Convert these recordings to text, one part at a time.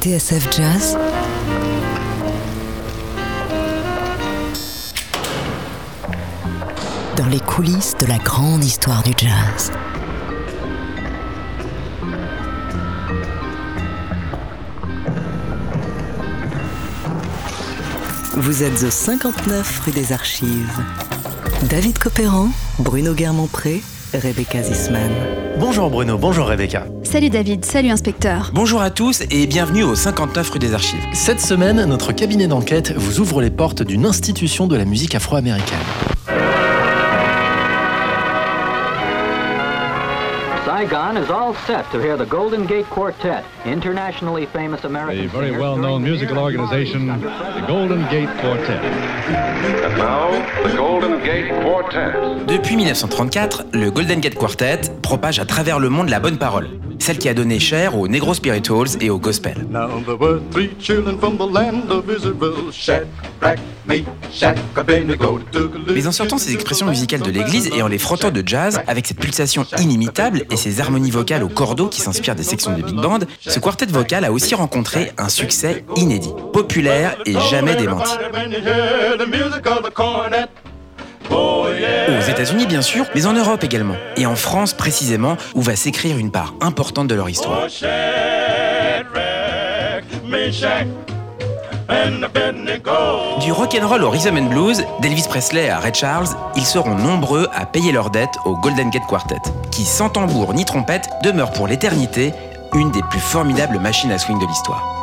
TSF Jazz dans les coulisses de la grande histoire du jazz. Vous êtes au 59 rue des Archives. David Copéran, Bruno Guermont-Pré, Rebecca Zisman. Bonjour Bruno, bonjour Rebecca. Salut David, salut inspecteur. Bonjour à tous et bienvenue au 59 rue des Archives. Cette semaine, notre cabinet d'enquête vous ouvre les portes d'une institution de la musique afro-américaine. Saigon is all set to hear the Golden Gate Quartet, internationally famous American a very well-known musical organization, the Golden Gate Quartet. And now, the Golden Gate Quartet. Depuis 1934, le Golden Gate Quartet propage à travers le monde la bonne parole, celle qui a donné chair aux Negro Spirituals et au gospel. Mais en sortant ces expressions musicales de l'église et en les frottant de jazz, avec cette pulsation inimitable et ces harmonies vocales au cordeau qui s'inspirent des sections de big band, ce quartet vocal a aussi rencontré un succès inédit, populaire et jamais démenti. Aux États-Unis bien sûr, mais en Europe également, et en France précisément, où va s'écrire une part importante de leur histoire. Du rock'n'roll au rhythm and blues, d'Elvis Presley à Ray Charles, ils seront nombreux à payer leurs dettes au Golden Gate Quartet, qui sans tambour ni trompette demeure pour l'éternité une des plus formidables machines à swing de l'histoire.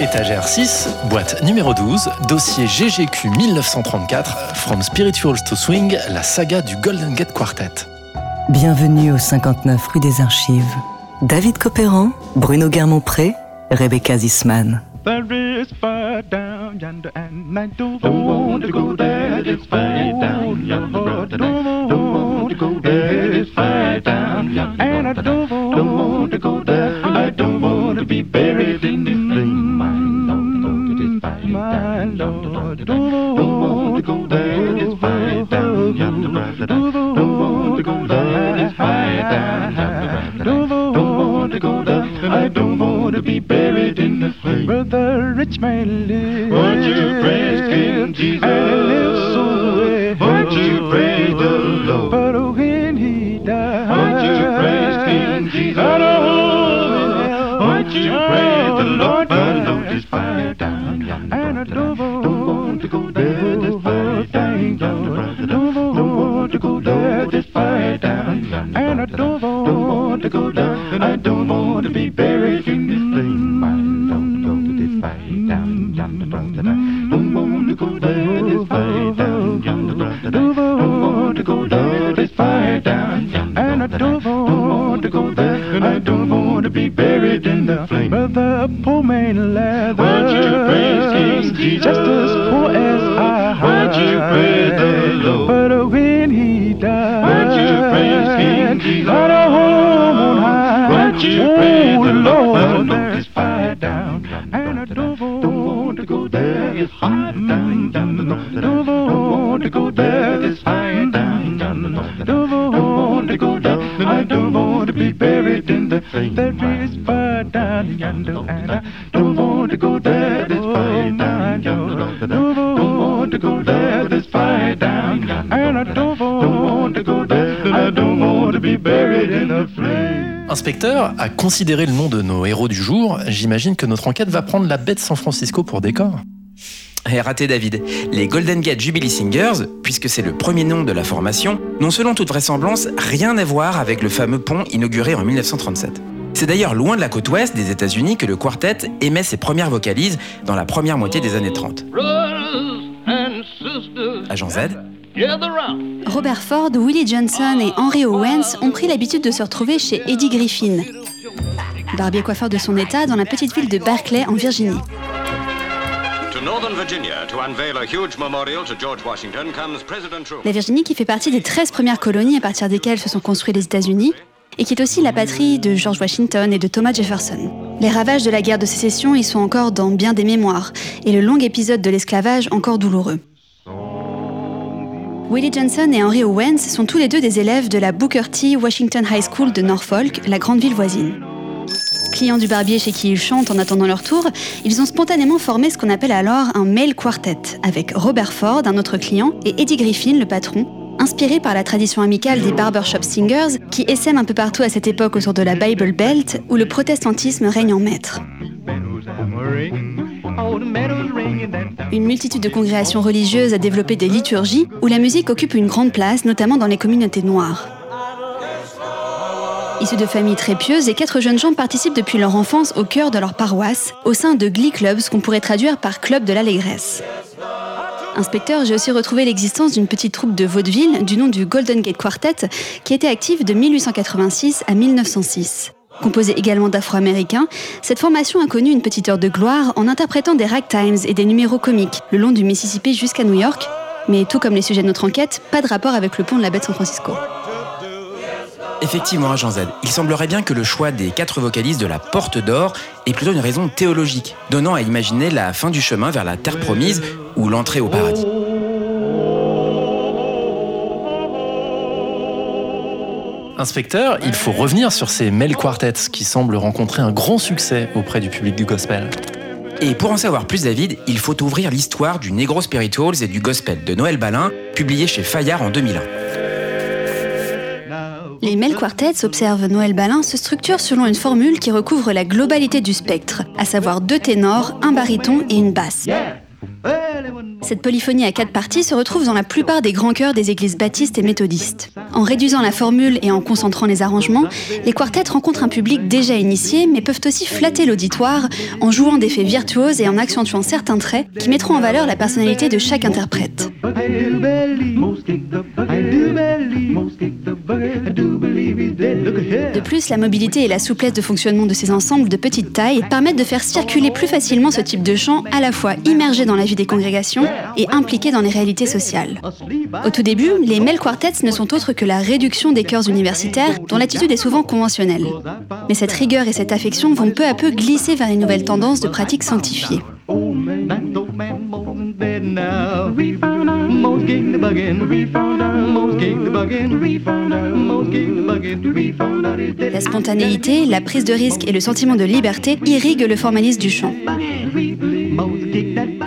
Étagère 6, boîte numéro 12, dossier GGQ 1934, From Spirituals to Swing, la saga du Golden Gate Quartet. Bienvenue au 59 rue des Archives. David Copéran, Bruno Guermont-Pré, Rebecca Zisman. There is fire down yonder, and I don't want to go there. There's fire down yonder, don't want to go there. There's fire down yonder, and I don't want to go there. I don't want to be buried in this to be buried in the flame. Brother, rich man live. Won't you praise King Jesus? And live so well. Won't you praise the Lord? But oh, when he died, won't you praise King Jesus? I don't won't you praise the Lord? But Lord, there's fire down yonder. And I don't want to go there. There's fire down yonder. Don't want to go there. There's fire down yonder. And I don't want to go there. I don't Just as poor as I. Won't you praise the Lord? But oh, when he died, won't you praise King Jesus? Got a home on high. Won't you praise oh, the Lord? There's fire down, and I don't want to go there. It's fire mm, down, mm, mm, don't want to go there. There's fire down, don't want to go there. I don't want to be buried in the. There is fire down yonder, and I don't want to go there. Don't want to go there. There's fire down yonder, and I don't want to go there. I don't want to be buried in the flame. Inspecteur, à considérer le nom de nos héros du jour, j'imagine que notre enquête va prendre la baie de San Francisco pour décor. Et raté David. Les Golden Gate Jubilee Singers, puisque c'est le premier nom de la formation, n'ont selon toute vraisemblance rien à voir avec le fameux pont inauguré en 1937. C'est d'ailleurs loin de la côte ouest des États-Unis que le quartet émet ses premières vocalises dans la première moitié des années 30. Agent Z, Robert Ford, Willie Johnson et Henry Owens ont pris l'habitude de se retrouver chez Eddie Griffin, barbier coiffeur de son état dans la petite ville de Berkeley en Virginie. La Virginie qui fait partie des 13 premières colonies à partir desquelles se sont construits les États-Unis et qui est aussi la patrie de George Washington et de Thomas Jefferson. Les ravages de la guerre de sécession y sont encore dans bien des mémoires et le long épisode de l'esclavage encore douloureux. Willie Johnson et Henry Owens sont tous les deux des élèves de la Booker T Washington High School de Norfolk, la grande ville voisine. Clients du barbier chez qui ils chantent en attendant leur tour, ils ont spontanément formé ce qu'on appelle alors un male quartet, avec Robert Ford, un autre client, et Eddie Griffin, le patron, inspiré par la tradition amicale des barbershop singers qui essaiment un peu partout à cette époque autour de la Bible Belt où le protestantisme règne en maître. Une multitude de congrégations religieuses a développé des liturgies où la musique occupe une grande place, notamment dans les communautés noires. Issus de familles très pieuses, les quatre jeunes gens participent depuis leur enfance au cœur de leur paroisse, au sein de Glee Clubs qu'on pourrait traduire par Club de l'Allégresse. Inspecteur, j'ai aussi retrouvé l'existence d'une petite troupe de vaudeville du nom du Golden Gate Quartet qui était active de 1886 à 1906. Composée également d'Afro-Américains, cette formation a connu une petite heure de gloire en interprétant des ragtimes et des numéros comiques le long du Mississippi jusqu'à New York, mais tout comme les sujets de notre enquête, pas de rapport avec le pont de la baie de San Francisco. Effectivement, Jean Z, il semblerait bien que le choix des quatre vocalistes de la Porte d'Or est plutôt une raison théologique, donnant à imaginer la fin du chemin vers la terre promise ou l'entrée au paradis. Inspecteur, il faut revenir sur ces male quartets qui semblent rencontrer un grand succès auprès du public du gospel. Et pour en savoir plus, David, il faut ouvrir l'histoire du Negro Spirituals et du Gospel de Noël Balin, publié chez Fayard en 2001. Les male quartets, observe Noël Balin, se structurent selon une formule qui recouvre la globalité du spectre, à savoir deux ténors, un baryton et une basse. Cette polyphonie à quatre parties se retrouve dans la plupart des grands chœurs des églises baptistes et méthodistes. En réduisant la formule et en concentrant les arrangements, les quartets rencontrent un public déjà initié, mais peuvent aussi flatter l'auditoire en jouant d'effets virtuoses et en accentuant certains traits qui mettront en valeur la personnalité de chaque interprète. De plus, la mobilité et la souplesse de fonctionnement de ces ensembles de petite taille permettent de faire circuler plus facilement ce type de chant à la fois immergé dans la des congrégations et impliqué dans les réalités sociales. Au tout début, les male quartets ne sont autres que la réduction des chœurs universitaires dont l'attitude est souvent conventionnelle. Mais cette rigueur et cette affection vont peu à peu glisser vers les nouvelles tendances de pratiques sanctifiées. La spontanéité, la prise de risque et le sentiment de liberté irriguent le formalisme du chant.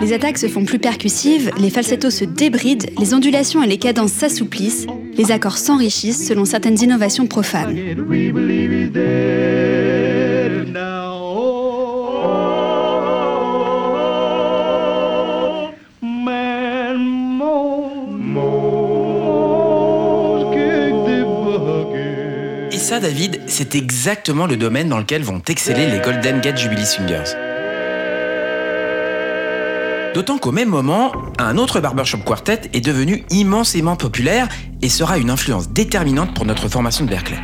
Les attaques se font plus percussives, les falsettos se débrident, les ondulations et les cadences s'assouplissent, les accords s'enrichissent selon certaines innovations profanes. Et ça, David, c'est exactement le domaine dans lequel vont exceller les Golden Gate Jubilee Singers. D'autant qu'au même moment, un autre barbershop quartet est devenu immensément populaire et sera une influence déterminante pour notre formation de Berkeley.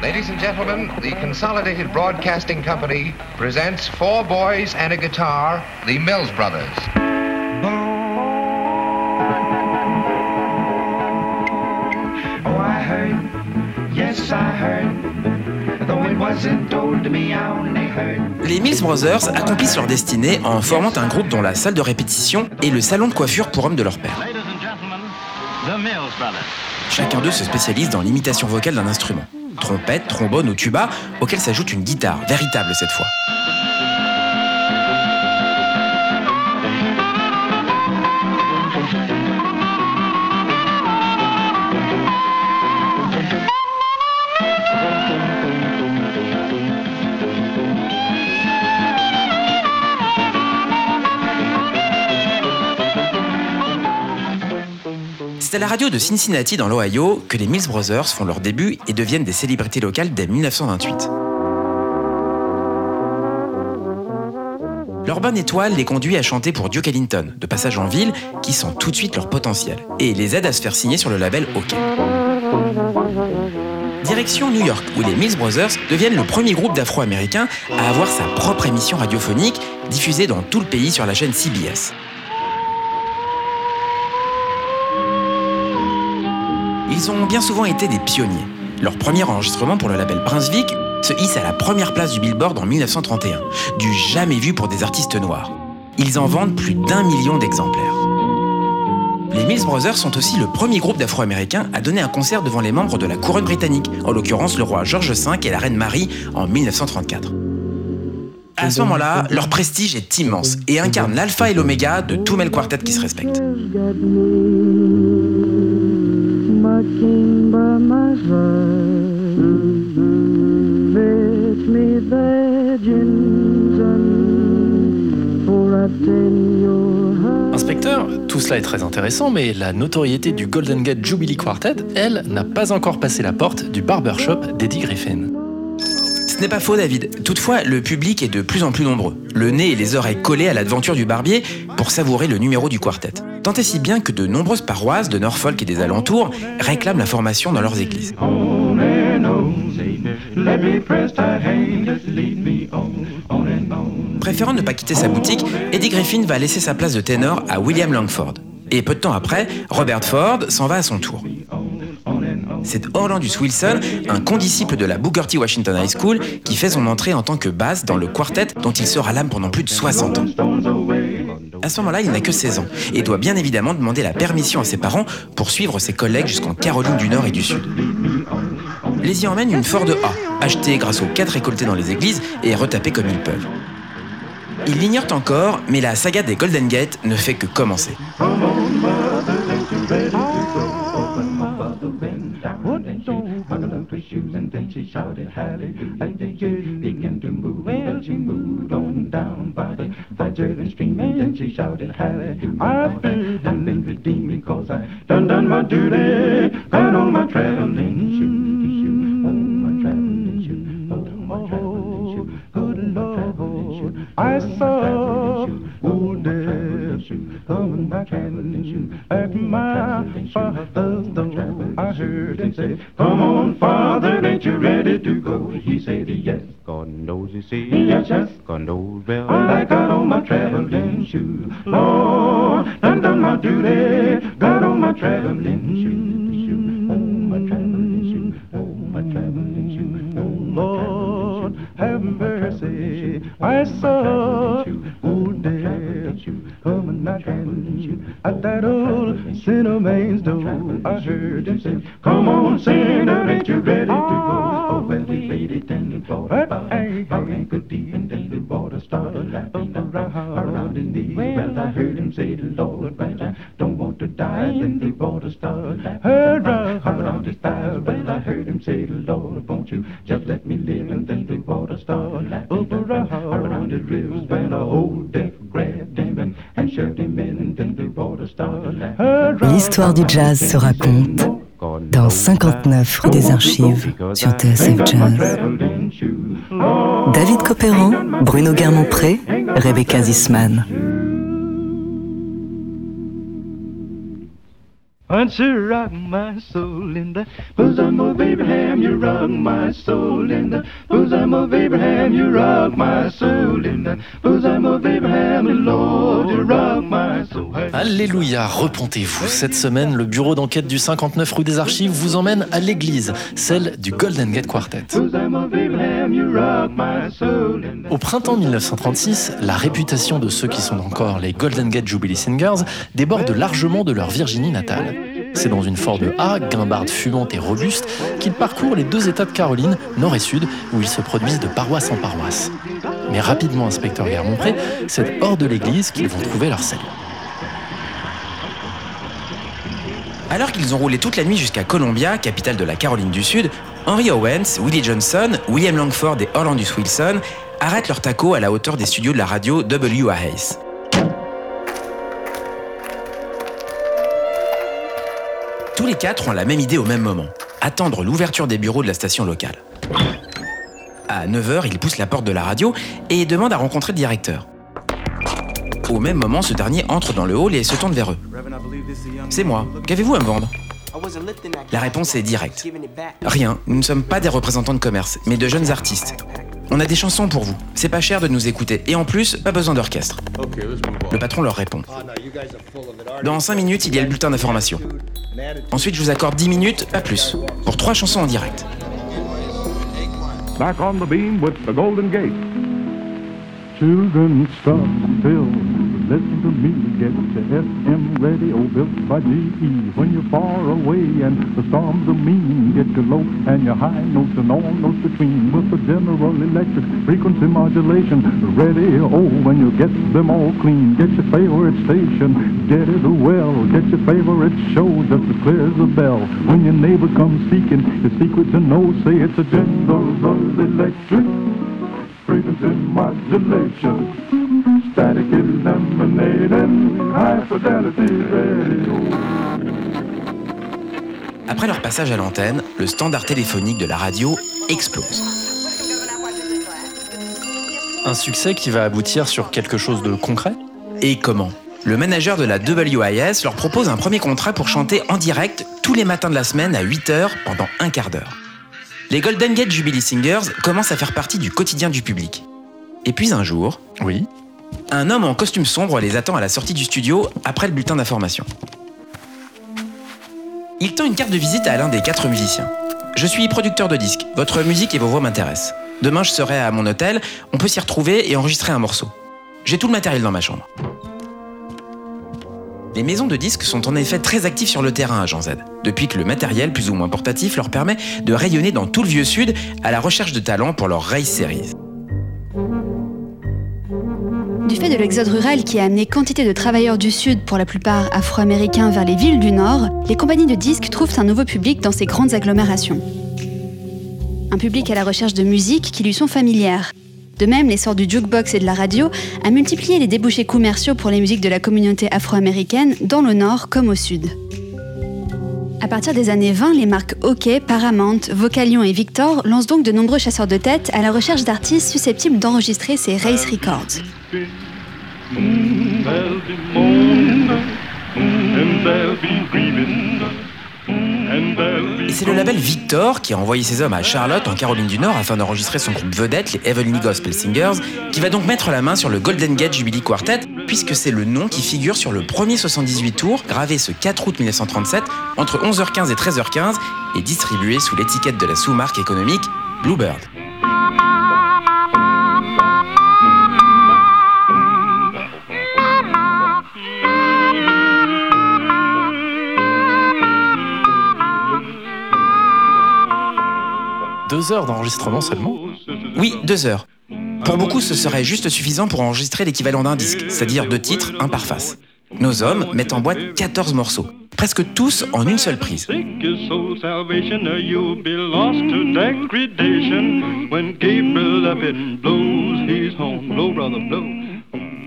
Ladies and gentlemen, the Consolidated Broadcasting Company presents four boys and a guitar, the Mills Brothers. Oh, I heard, yes, I heard, Les Mills Brothers accomplissent leur destinée en formant un groupe dont la salle de répétition est le salon de coiffure pour hommes de leur père. Chacun d'eux se spécialise dans l'imitation vocale d'un instrument. Trompette, trombone ou tuba, auquel s'ajoute une guitare, véritable cette fois. C'est à la radio de Cincinnati dans l'Ohio que les Mills Brothers font leur début et deviennent des célébrités locales dès 1928. Leur bonne étoile les conduit à chanter pour Duke Ellington, de passage en ville, qui sent tout de suite leur potentiel, et les aide à se faire signer sur le label OK. Direction New York, où les Mills Brothers deviennent le premier groupe d'Afro-Américains à avoir sa propre émission radiophonique, diffusée dans tout le pays sur la chaîne CBS. Ils ont bien souvent été des pionniers. Leur premier enregistrement pour le label Brunswick se hisse à la première place du Billboard en 1931, du jamais vu pour des artistes noirs. Ils en vendent plus d'un million d'exemplaires. Les Mills Brothers sont aussi le premier groupe d'Afro-Américains à donner un concert devant les membres de la couronne britannique, en l'occurrence le roi George V et la reine Marie en 1934. À ce moment-là, leur prestige est immense et incarne l'alpha et l'oméga de tout male quartet qui se respecte. Inspecteur, tout cela est très intéressant, mais la notoriété du Golden Gate Jubilee Quartet, elle, n'a pas encore passé la porte du barbershop d'Eddie Griffin. Ce n'est pas faux, David. Toutefois, le public est de plus en plus nombreux, le nez et les oreilles collés à l'aventure du barbier pour savourer le numéro du quartet. Tant et si bien que de nombreuses paroisses de Norfolk et des alentours réclament la formation dans leurs églises. Préférant ne pas quitter sa boutique, Eddie Griffin va laisser sa place de ténor à William Langford. Et peu de temps après, Robert Ford s'en va à son tour. C'est Orlandus Wilson, un condisciple de la Booker T. Washington High School, qui fait son entrée en tant que basse dans le quartet dont il sera l'âme pendant plus de 60 ans. À ce moment-là, il n'a que 16 ans et doit bien évidemment demander la permission à ses parents pour suivre ses collègues jusqu'en Caroline du Nord et du Sud. Les y emmène une Ford A, achetée grâce aux 4 récoltés dans les églises et retapée comme ils peuvent. Ils l'ignorent encore, mais la saga des Golden Gate ne fait que commencer. shouted hallelujah. And she began to move, well, she moved on down by the fire stream. And she shouted hallelujah. I've been redeemed because I done done my duty. Heard him say, Come on, father, ain't you ready to go? He said, Yes. God knows you see. Yes, yes. God knows well. I got on my traveling shoes. Lord, done done my duty. Got on my traveling shoes. Oh, my traveling shoes. Oh, my traveling shoes. Oh, Lord, have mercy. I saw at that old sinner man's door. I heard him say, Come on, sinner, ain't you ready to go? Oh, well, laid it and thought about how he could be, and then the water started lapping around his knee. Well, I heard him say, Lord, well, I don't want to die. Then the water started lapping around his thighs. Well, I heard him say, Lord, won't you just let me live? And then the water started lapping L'histoire du jazz se raconte dans 59 rue des Archives sur TSF Jazz. David Copéran, Bruno Guermont-Pré, Rebecca Zisman. Once you rock my soul bosom of Abraham, you rock my soul bosom of Abraham, you rock my soul bosom of Abraham, Lord, you rock my soul. Alléluia, repentez-vous. Cette semaine, le bureau d'enquête du 59 rue des Archives vous emmène à l'église, celle du Golden Gate Quartet. Au printemps 1936, la réputation de ceux qui sont encore les Golden Gate Jubilee Singers déborde largement de leur Virginie natale. C'est dans une Ford A, guimbarde fumante et robuste, qu'ils parcourent les deux États de Caroline, nord et sud, où ils se produisent de paroisse en paroisse. Mais rapidement, inspecteur Guermont-Pré, c'est hors de l'église qu'ils vont trouver leur salut. Alors qu'ils ont roulé toute la nuit jusqu'à Columbia, capitale de la Caroline du Sud, Henry Owens, Willie Johnson, William Langford et Orlandus Wilson arrêtent leur taco à la hauteur des studios de la radio WAAS. Tous les quatre ont la même idée au même moment attendre l'ouverture des bureaux de la station locale. À 9h, ils poussent la porte de la radio et demandent à rencontrer le directeur. Au même moment, ce dernier entre dans le hall et se tourne vers eux. C'est moi. Qu'avez-vous à me vendre? La réponse est directe. Rien, nous ne sommes pas des représentants de commerce, mais de jeunes artistes. On a des chansons pour vous. C'est pas cher de nous écouter. Et en plus, pas besoin d'orchestre. Le patron leur répond. Dans 5 minutes, il y a le bulletin d'information. Ensuite, je vous accorde 10 minutes, pas plus. Pour trois chansons en direct. Back on the beam with the Golden Gate. Children stop till listen to me. Get your FM radio built by GE. When you're far away and the storms are mean, get your low and your high notes and all notes between with the General Electric frequency modulation. Radio, oh, when you get them all clean, get your favorite station, get it well. Get your favorite show just as clear as a bell. When your neighbor comes seeking your secret to know, say it's a General Electric frequency modulation. Static eliminating high fidelity radio. Après leur passage à l'antenne, le standard téléphonique de la radio explose. Un succès qui va aboutir sur quelque chose de concret? Et comment? Le manager de la WIS leur propose un premier contrat pour chanter en direct tous les matins de la semaine à 8h pendant un quart d'heure. Les Golden Gate Jubilee Singers commencent à faire partie du quotidien du public. Et puis un jour, Oui. Un homme en costume sombre les attend à la sortie du studio après le bulletin d'information. Il tend une carte de visite à l'un des quatre musiciens. Je suis producteur de disques, votre musique et vos voix m'intéressent. Demain je serai à mon hôtel, on peut s'y retrouver et enregistrer un morceau. J'ai tout le matériel dans ma chambre. Les maisons de disques sont en effet très actives sur le terrain à Jean Z, depuis que le matériel plus ou moins portatif leur permet de rayonner dans tout le vieux sud à la recherche de talents pour leur race series. Du fait de l'exode rural qui a amené quantité de travailleurs du Sud, pour la plupart afro-américains, vers les villes du Nord, les compagnies de disques trouvent un nouveau public dans ces grandes agglomérations. Un public à la recherche de musique qui lui sont familières. De même, l'essor du jukebox et de la radio a multiplié les débouchés commerciaux pour les musiques de la communauté afro-américaine dans le Nord comme au Sud. À partir des années 20, les marques OK, Paramount, Vocalion et Victor lancent donc de nombreux chasseurs de tête à la recherche d'artistes susceptibles d'enregistrer ces Race Records. Et c'est le label Victor qui a envoyé ses hommes à Charlotte, en Caroline du Nord, afin d'enregistrer son groupe vedette, les Heavenly Gospel Singers, qui va donc mettre la main sur le Golden Gate Jubilee Quartet, puisque c'est le nom qui figure sur le premier 78 tours, gravé ce 4 août 1937, entre 11h15 et 13h15, et distribué sous l'étiquette de la sous-marque économique Bluebird. Deux heures d'enregistrement seulement Oui, deux heures. Pour beaucoup, ce serait juste suffisant pour enregistrer l'équivalent d'un disque, c'est-à-dire deux titres, un par face. Nos hommes mettent en boîte 14 morceaux, presque tous en une seule prise.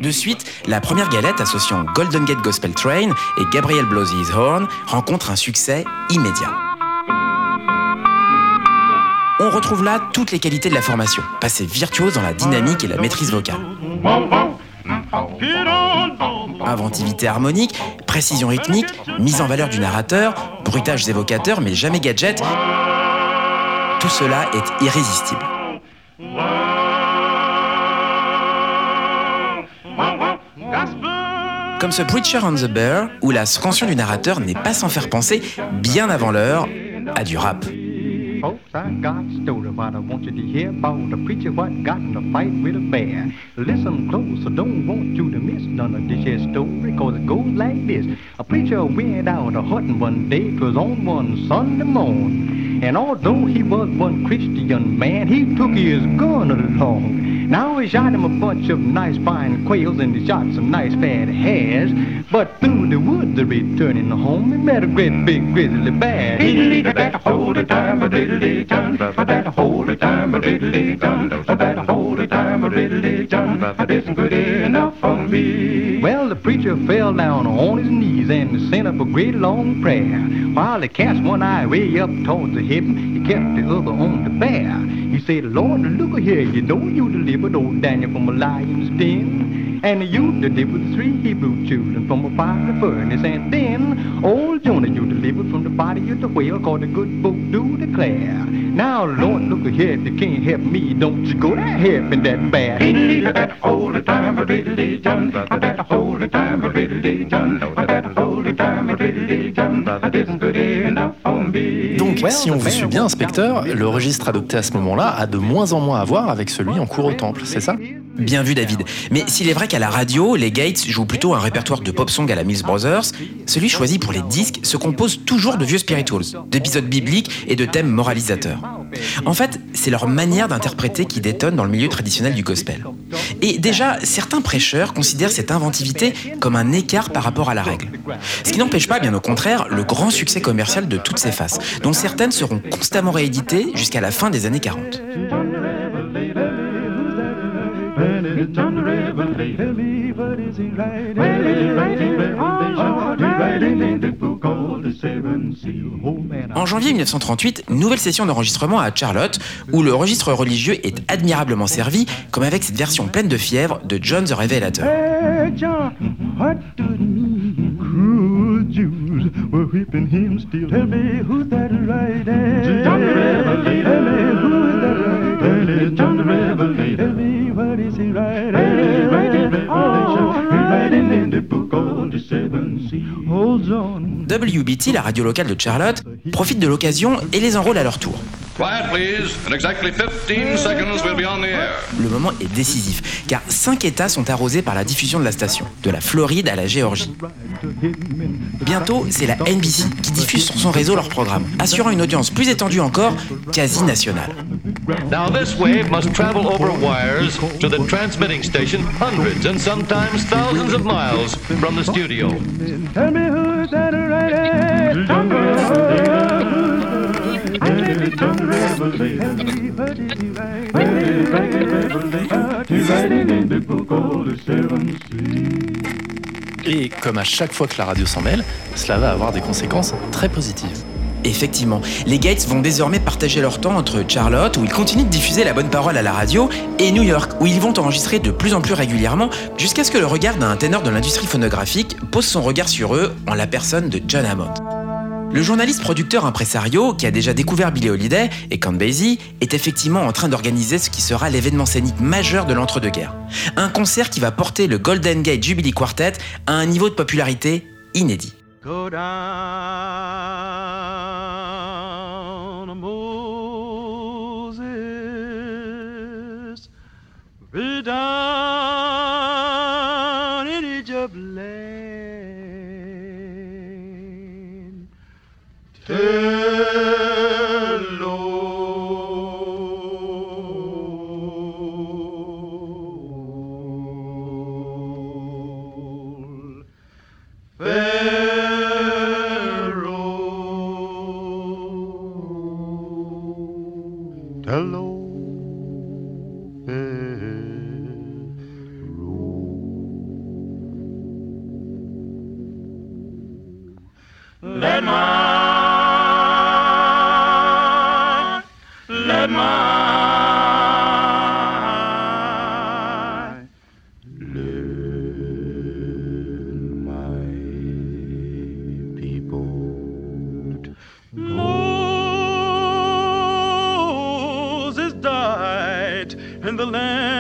De suite, la première galette associant Golden Gate Gospel Train et Gabriel Blows His Horn rencontre un succès immédiat. On retrouve là toutes les qualités de la formation, passée virtuose dans la dynamique et la maîtrise vocale. Inventivité harmonique, précision rythmique, mise en valeur du narrateur, bruitages évocateurs mais jamais gadget. Tout cela est irrésistible. Comme ce Preacher on the Bear, où la scansion du narrateur n'est pas sans faire penser, bien avant l'heure, à du rap. Folks, I got a story what I want you to hear about the preacher what got in a fight with a bear. Listen close, I don't want you to miss none of this here story, cause it goes like this. A preacher went out a hunting one day, 'twas on one Sunday morning. And although he was one Christian man, he took his gun along. Now he shot him a bunch of nice fine quails and he shot some nice fat hares. But through the woods returning home, he met a great big grizzly bear. He that hold the time, a diddly dun, that the time, a diddly dun, that the time, a diddly dun, this good enough for me. Well, the preacher fell down on his knees and sent up a great long prayer. While he cast one eye way up towards the heaven, he kept the other on the bear. He said, Lord, look here, you know you delivered old Daniel from a lion's den. And you delivered the three Hebrew children from a fiery furnace. And then old Jonah you delivered from the body of the whale, called the good book do declare. Now, Lord, look here, if you can't help me, don't you go to helping that bear. that holy time, a diddly dun, that holy time, a diddly dun, that holy time, a diddly dun, that isn't good enough. Donc, si on vous suit bien, inspecteur, le registre adopté à ce moment-là a de moins en moins à voir avec celui en cours au temple, c'est ça? Bien vu David. Mais s'il est vrai qu'à la radio, les Gates jouent plutôt un répertoire de pop song à la Mills Brothers, celui choisi pour les disques se compose toujours de vieux spirituals, d'épisodes bibliques et de thèmes moralisateurs. En fait, c'est leur manière d'interpréter qui détonne dans le milieu traditionnel du gospel. Et déjà, certains prêcheurs considèrent cette inventivité comme un écart par rapport à la règle. Ce qui n'empêche pas, bien au contraire, le grand succès commercial de toutes ces faces, dont certaines seront constamment rééditées jusqu'à la fin des années 40. En janvier 1938, nouvelle session d'enregistrement à Charlotte, où le registre religieux est admirablement servi, comme avec cette version pleine de fièvre de John the Revelator. WBT, la radio locale de Charlotte, profite de l'occasion et les enrôle à leur tour. Le moment est décisif, car cinq États sont arrosés par la diffusion de la station, de la Floride à la Géorgie. Bientôt, c'est la NBC qui diffuse sur son réseau leur programme, assurant une audience plus étendue encore, quasi nationale. Now this wave must travel over wires to the transmitting station hundreds and sometimes thousands of miles from the studio. Et comme à chaque fois que la radio s'en mêle, cela va avoir des conséquences très positives. Effectivement, les Gates vont désormais partager leur temps entre Charlotte, où ils continuent de diffuser la bonne parole à la radio, et New York, où ils vont enregistrer de plus en plus régulièrement, jusqu'à ce que le regard d'un ténor de l'industrie phonographique pose son regard sur eux en la personne de John Hammond. Le journaliste producteur impresario, qui a déjà découvert Billie Holiday et Count Basie, est effectivement en train d'organiser ce qui sera l'événement scénique majeur de l'entre-deux-guerres. Un concert qui va porter le Golden Gate Jubilee Quartet à un niveau de popularité inédit. People. Moses died in the land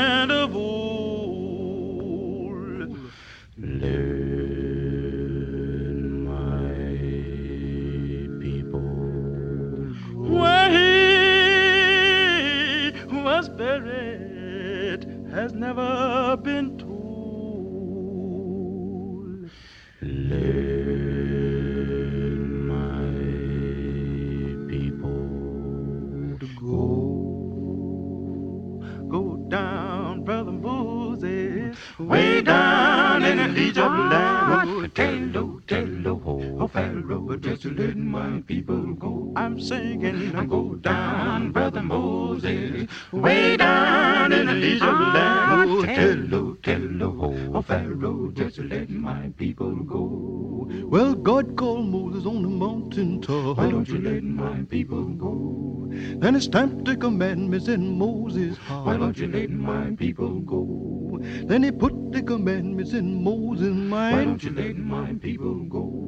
I'm singing, go down, brother Moses, way down in Egypt land. Tell, tell, oh Pharaoh, just let my people go. Well, God called Moses on the mountain top. Why don't you let my people go? Then it's time to commandments in Moses' heart. Why don't you let my people go? Then he put the commandments in Moses' mind. Why don't you let my people go?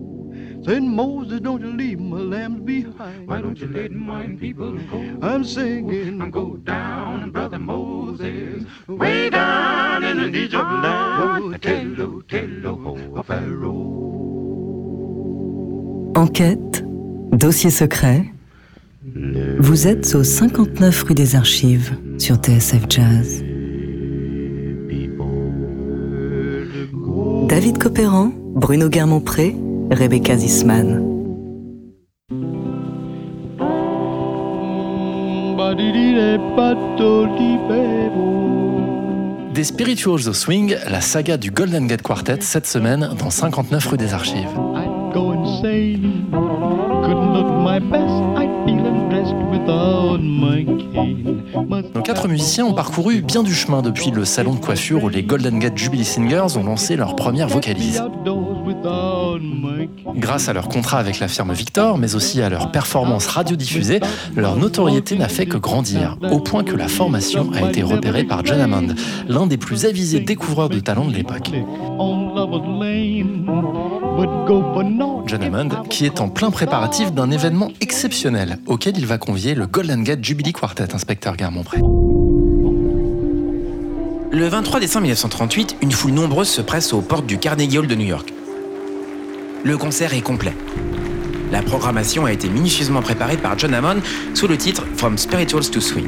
Said Moses, don't you leave my lambs behind. Why don't you let my people go? I'm singing, I'm go down, brother Moses, way down in the Egypt land. Tell, oh, tell, oh, Pharaoh. Enquête, dossier secret. Vous êtes au 59 rue des Archives sur TSF Jazz. David Copéran, Bruno Guermont-Pré, Rebecca Zisman. Des Spirituals of Swing, la saga du Golden Gate Quartet cette semaine dans 59 rue des Archives. go insane. Couldn't look my best, I'd feel impressed without my cane. Must Nos quatre musiciens ont parcouru bien du chemin depuis le salon de coiffure où les Golden Gate Jubilee Singers ont lancé leur première vocalise. Grâce à leur contrat avec la firme Victor, mais aussi à leur performance radiodiffusée, leur notoriété n'a fait que grandir, au point que la formation a été repérée par John Hammond, l'un des plus avisés découvreurs de talent de l'époque. John Hammond, qui est en plein préparatif d'un événement exceptionnel auquel il va convier le Golden Gate Jubilee Quartet, inspecteur Guermont-Pré. Le 23 décembre 1938, une foule nombreuse se presse aux portes du Carnegie Hall de New York. Le concert est complet. La programmation a été minutieusement préparée par John Hammond sous le titre From Spirituals to Swing.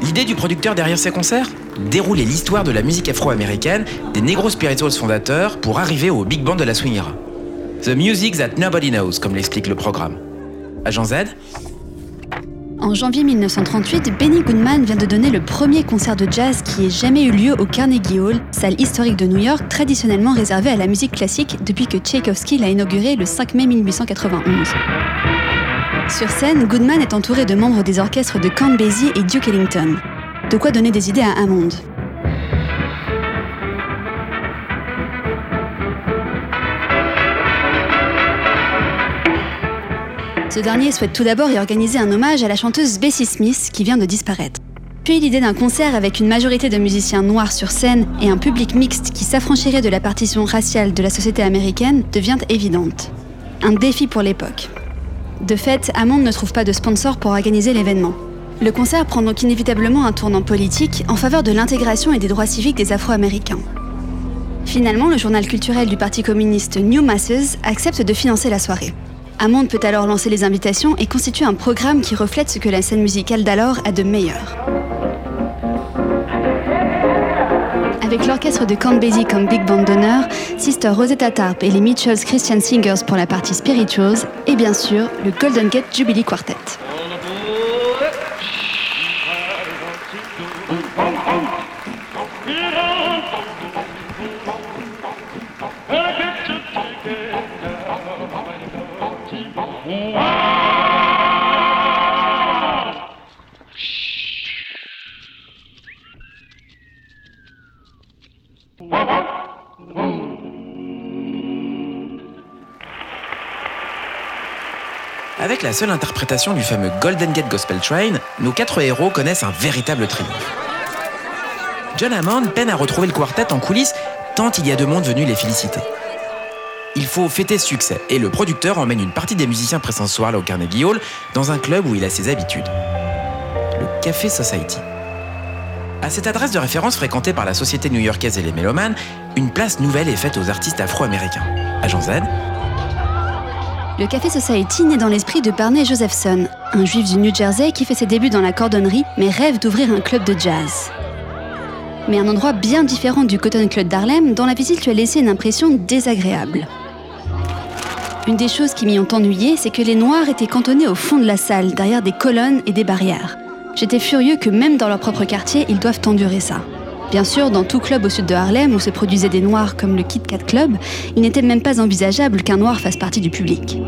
L'idée du producteur derrière ces concerts? Dérouler l'histoire de la musique afro-américaine des Negro Spirituals fondateurs pour arriver au big band de la swing era. The music that nobody knows, comme l'explique le programme. Agent Z En janvier 1938, Benny Goodman vient de donner le premier concert de jazz qui ait jamais eu lieu au Carnegie Hall, salle historique de New York traditionnellement réservée à la musique classique depuis que Tchaïkovski l'a inaugurée le 5 mai 1891. Sur scène, Goodman est entouré de membres des orchestres de Count Basie et Duke Ellington. De quoi donner des idées à Hammond. Ce dernier souhaite tout d'abord y organiser un hommage à la chanteuse Bessie Smith qui vient de disparaître. Puis l'idée d'un concert avec une majorité de musiciens noirs sur scène et un public mixte qui s'affranchirait de la partition raciale de la société américaine devient évidente. Un défi pour l'époque. De fait, Hammond ne trouve pas de sponsor pour organiser l'événement. Le concert prend donc inévitablement un tournant politique en faveur de l'intégration et des droits civiques des Afro-Américains. Finalement, le journal culturel du Parti communiste New Masses accepte de financer la soirée. Hammond peut alors lancer les invitations et constituer un programme qui reflète ce que la scène musicale d'alors a de meilleur. Avec l'orchestre de Count Basie comme big band d'honneur, Sister Rosetta Tarp et les Mitchells Christian Singers pour la partie Spirituals, et bien sûr le Golden Gate Jubilee Quartet. Avec la seule interprétation du fameux Golden Gate Gospel Train, nos quatre héros connaissent un véritable triomphe. John Hammond peine à retrouver le quartet en coulisses tant il y a de monde venu les féliciter. Il faut fêter ce succès et le producteur emmène une partie des musiciens présents ce soir-là au Carnegie Hall dans un club où il a ses habitudes. Le Café Society. À cette adresse de référence fréquentée par la société new-yorkaise et les mélomanes, une place nouvelle est faite aux artistes afro-américains. Agent Z, Le Café Society naît dans l'esprit de Barney Josephson, un juif du New Jersey qui fait ses débuts dans la cordonnerie mais rêve d'ouvrir un club de jazz. Mais un endroit bien différent du Cotton Club d'Harlem dont la visite lui a laissé une impression désagréable. Une des choses qui m'y ont ennuyé, c'est que les Noirs étaient cantonnés au fond de la salle, derrière des colonnes et des barrières. J'étais furieux que même dans leur propre quartier, ils doivent endurer ça. Bien sûr, dans tout club au sud de Harlem où se produisaient des Noirs comme le Kit Kat Club, il n'était même pas envisageable qu'un Noir fasse partie du public.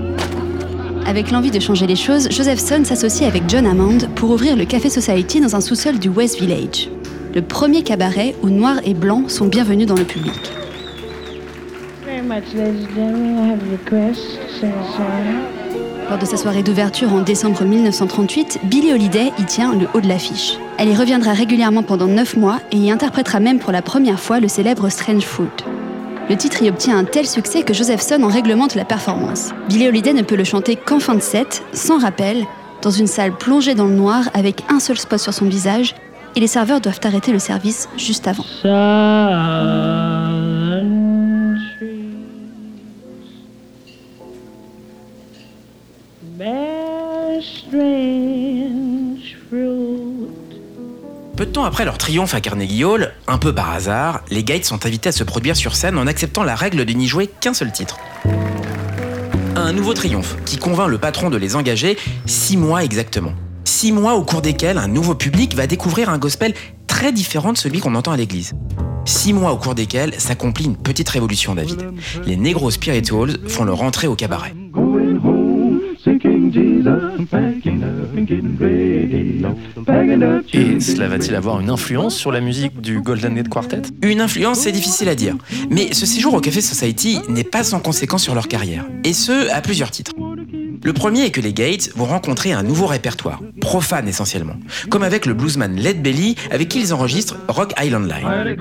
Avec l'envie de changer les choses, Josephson s'associe avec John Hammond pour ouvrir le Café Society dans un sous-sol du West Village. Le premier cabaret où Noirs et Blancs sont bienvenus dans le public. Lors de sa soirée d'ouverture en décembre 1938, Billie Holiday y tient le haut de l'affiche. Elle y reviendra régulièrement pendant 9 mois et y interprétera même pour la première fois le célèbre Strange Fruit. Le titre y obtient un tel succès que Josephson en réglemente la performance. Billie Holiday ne peut le chanter qu'en fin de set, sans rappel, dans une salle plongée dans le noir avec un seul spot sur son visage, et les serveurs doivent arrêter le service juste avant. Peu de temps après leur triomphe à Carnegie Hall, un peu par hasard, les Gates sont invités à se produire sur scène en acceptant la règle de n'y jouer qu'un seul titre. Un nouveau triomphe qui convainc le patron de les engager six mois exactement. Six mois au cours desquels un nouveau public va découvrir un gospel très différent de celui qu'on entend à l'église. Six mois au cours desquels s'accomplit une petite révolution, David. Les Negro Spirituals font leur entrée au cabaret. Et cela va-t-il avoir une influence sur la musique du Golden Gate Quartet? Une influence, c'est difficile à dire. Mais ce séjour au Café Society n'est pas sans conséquence sur leur carrière. Et ce, à plusieurs titres. Le premier est que les Gates vont rencontrer un nouveau répertoire, profane essentiellement, comme avec le bluesman Led Belly avec qui ils enregistrent Rock Island Line.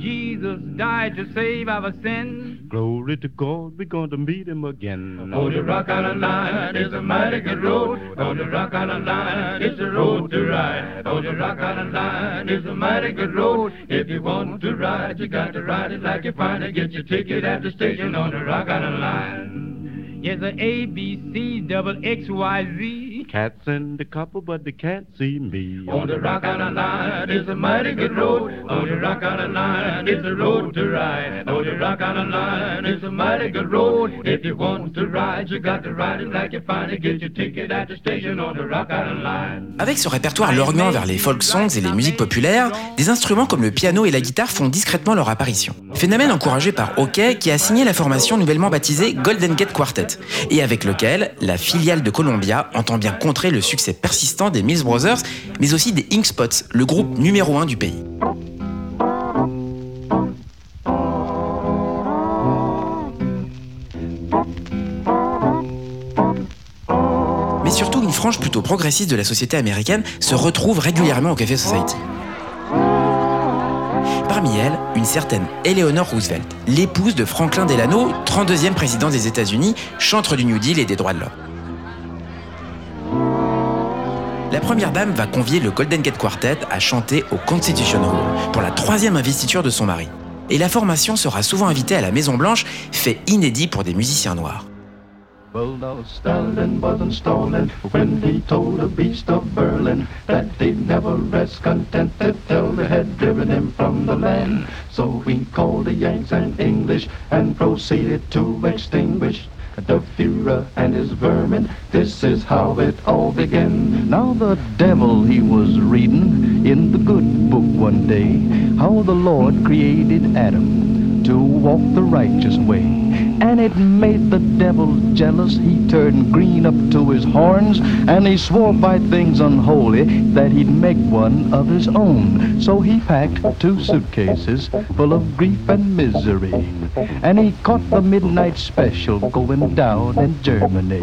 Jesus died to save our sins. Glory to God, we're going to meet him again. Oh, the Rock Island Line is a mighty good road. Oh, the Rock Island Line is a road to ride. Oh, the Rock Island Line is a mighty good road. If you want to ride, you got to ride it like you find it. Get your ticket at the station on the Rock Island Line. Yes, a A, B, C, double X, Y, Z. Cats in the couple, but they can't see me. On the Rock Island Line is a mighty good road. On the Rock Island Line is a road to ride. On the Rock Island Line is a mighty good road. If you want to ride, you got to ride it like you find it. Get your ticket at the station on the Rock Island Line. Avec ce répertoire lorgnant vers les folk songs et les musiques populaires, des instruments comme le piano et la guitare font discrètement leur apparition. Phénomène encouragé par Hockey qui a signé la formation nouvellement baptisée Golden Gate Quartet et avec lequel la filiale de Columbia entend bien contrer le succès persistant des Mills Brothers mais aussi des Ink Spots, le groupe numéro un du pays. Mais surtout, une frange plutôt progressiste de la société américaine se retrouve régulièrement au Café Society. Parmi elles, une certaine Eleanor Roosevelt, l'épouse de Franklin Delano, 32e président des États-Unis, chantre du New Deal et des droits de l'homme. La première dame va convier le Golden Gate Quartet à chanter au Constitution Hall pour la troisième investiture de son mari. Et la formation sera souvent invitée à la Maison Blanche, fait inédit pour des musiciens noirs. Well, now Stalin wasn't stalling when he told the beast of Berlin that they'd never rest contented till they had driven him from the land. So he called the Yanks and English and proceeded to extinguish the Führer and his vermin. This is how it all began. Now the devil he was reading in the good book one day how the Lord created Adam to walk the righteous way. And it made the devil jealous. He turned green up to his horns, and he swore by things unholy that he'd make one of his own. So he packed two suitcases full of grief and misery. And he caught the midnight special going down in Germany.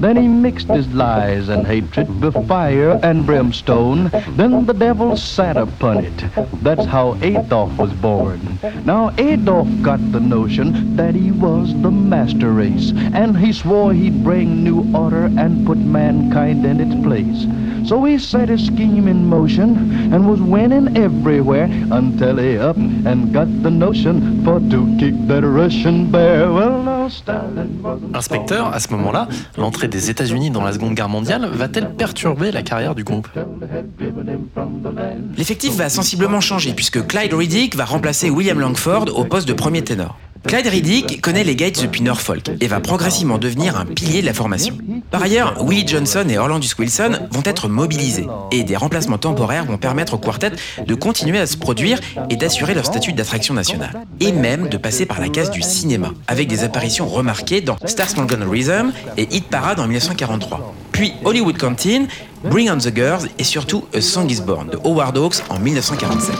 Then he mixed his lies and hatred with fire and brimstone. Then the devil sat upon it. That's how Adolf was born. Now Adolf got the notion that he was the master race, and he swore he'd bring new order and put mankind in its place. So he set his scheme in motion and was winning everywhere until he up and got the notion for to kick that Russian bear. Well, now Stalin wasn't Inspecteur, à ce moment-là, l'entrée des États-Unis dans la Seconde Guerre mondiale va-t-elle perturber la carrière du groupe? L'effectif va sensiblement changer puisque Clyde Riddick va remplacer William Langford au poste de premier ténor. Clyde Riddick connaît les Gates depuis Norfolk et va progressivement devenir un pilier de la formation. Par ailleurs, Willie Johnson et Orlandus Wilson vont être mobilisés et des remplacements temporaires vont permettre au quartet de continuer à se produire et d'assurer leur statut d'attraction nationale. Et même de passer par la case du cinéma, avec des apparitions remarquées dans Star Spangled Rhythm et Hit Parade en 1943. Puis Hollywood Canteen, Bring on the Girls et surtout A Song is Born de Howard Hawks en 1947.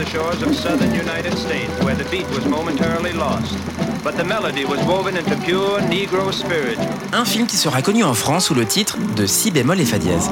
The shores of southern United States, where the beat was momentarily lost. But the melody was woven into pure Negro spirit. Un film qui sera connu en France sous le titre de Si bémol et Fa dièse.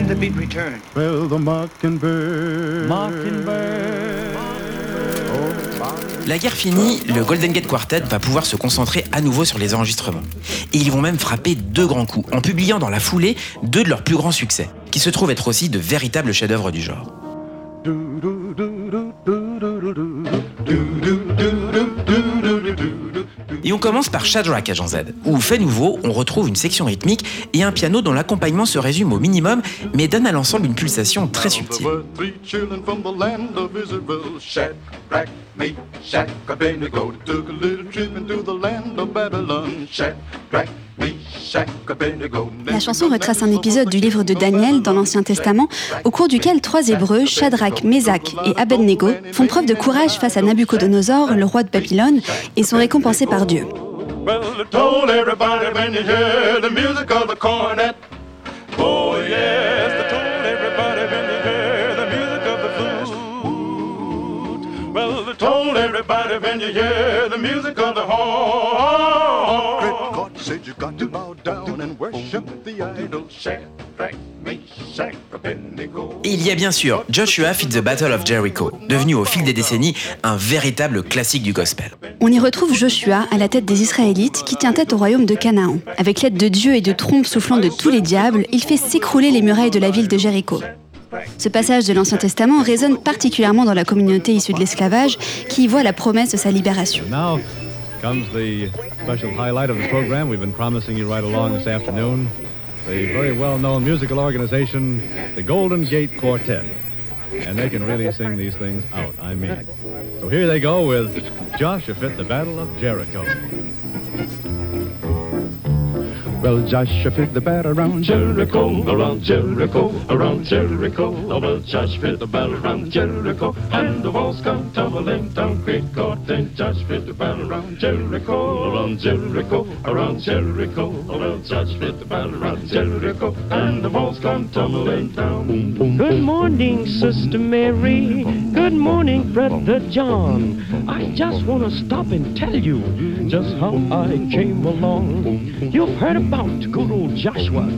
The beat returned. Well, the mockingbird. La guerre finie, le Golden Gate Quartet va pouvoir se concentrer à nouveau sur les enregistrements. Et ils vont même frapper deux grands coups, en publiant dans la foulée deux de leurs plus grands succès, qui se trouvent être aussi de véritables chefs-d'œuvre du genre. Et on commence par Shadrach Agent Z, où fait nouveau, on retrouve une section rythmique et un piano dont l'accompagnement se résume au minimum, mais donne à l'ensemble une pulsation très subtile. Shadrach, Abednego took a little trip into the land of Babylon. Shadrach. La chanson retrace un épisode du livre de Daniel dans l'Ancien Testament, au cours duquel trois Hébreux, Shadrach, Mézach et Abednego, font preuve de courage face à Nabucodonosor, le roi de Babylone, et sont récompensés par Dieu. Well, you hear the music of the horn. Great God said you got to bow down and worship the idol. Shadrach, Meshach, Abednego. Et il y a bien sûr Joshua Fit the Battle of Jericho, devenu au fil des décennies un véritable classique du gospel. On y retrouve Joshua à la tête des Israélites qui tient tête au royaume de Canaan. Avec l'aide de Dieu et de trompes soufflant de tous les diables, il fait s'écrouler les murailles de la ville de Jéricho. Ce passage de l'Ancien Testament résonne particulièrement dans la communauté issue de l'esclavage qui y voit la promesse de sa libération. Comes the special highlight of the program we've been promising you right along this afternoon. The very well-known musical organization, the Golden Gate Quartet. And they can really sing these things out, I mean. So here they go with Joshua Fit, the Battle of Jericho. Well, Joshua fit the bat around Jericho, around Jericho, around Jericho. Oh, well, Josh fit the bat around Jericho, and the walls come tumbling down. Great God, then Josh fit the bat around Jericho, around Jericho, around Jericho. Oh, well, Josh fit the bat around Jericho, and the walls come tumbling down. Good morning, Sister Mary. Good morning, Brother John. I just want to stop and tell you just how I came along. You've heard about good old Joshua.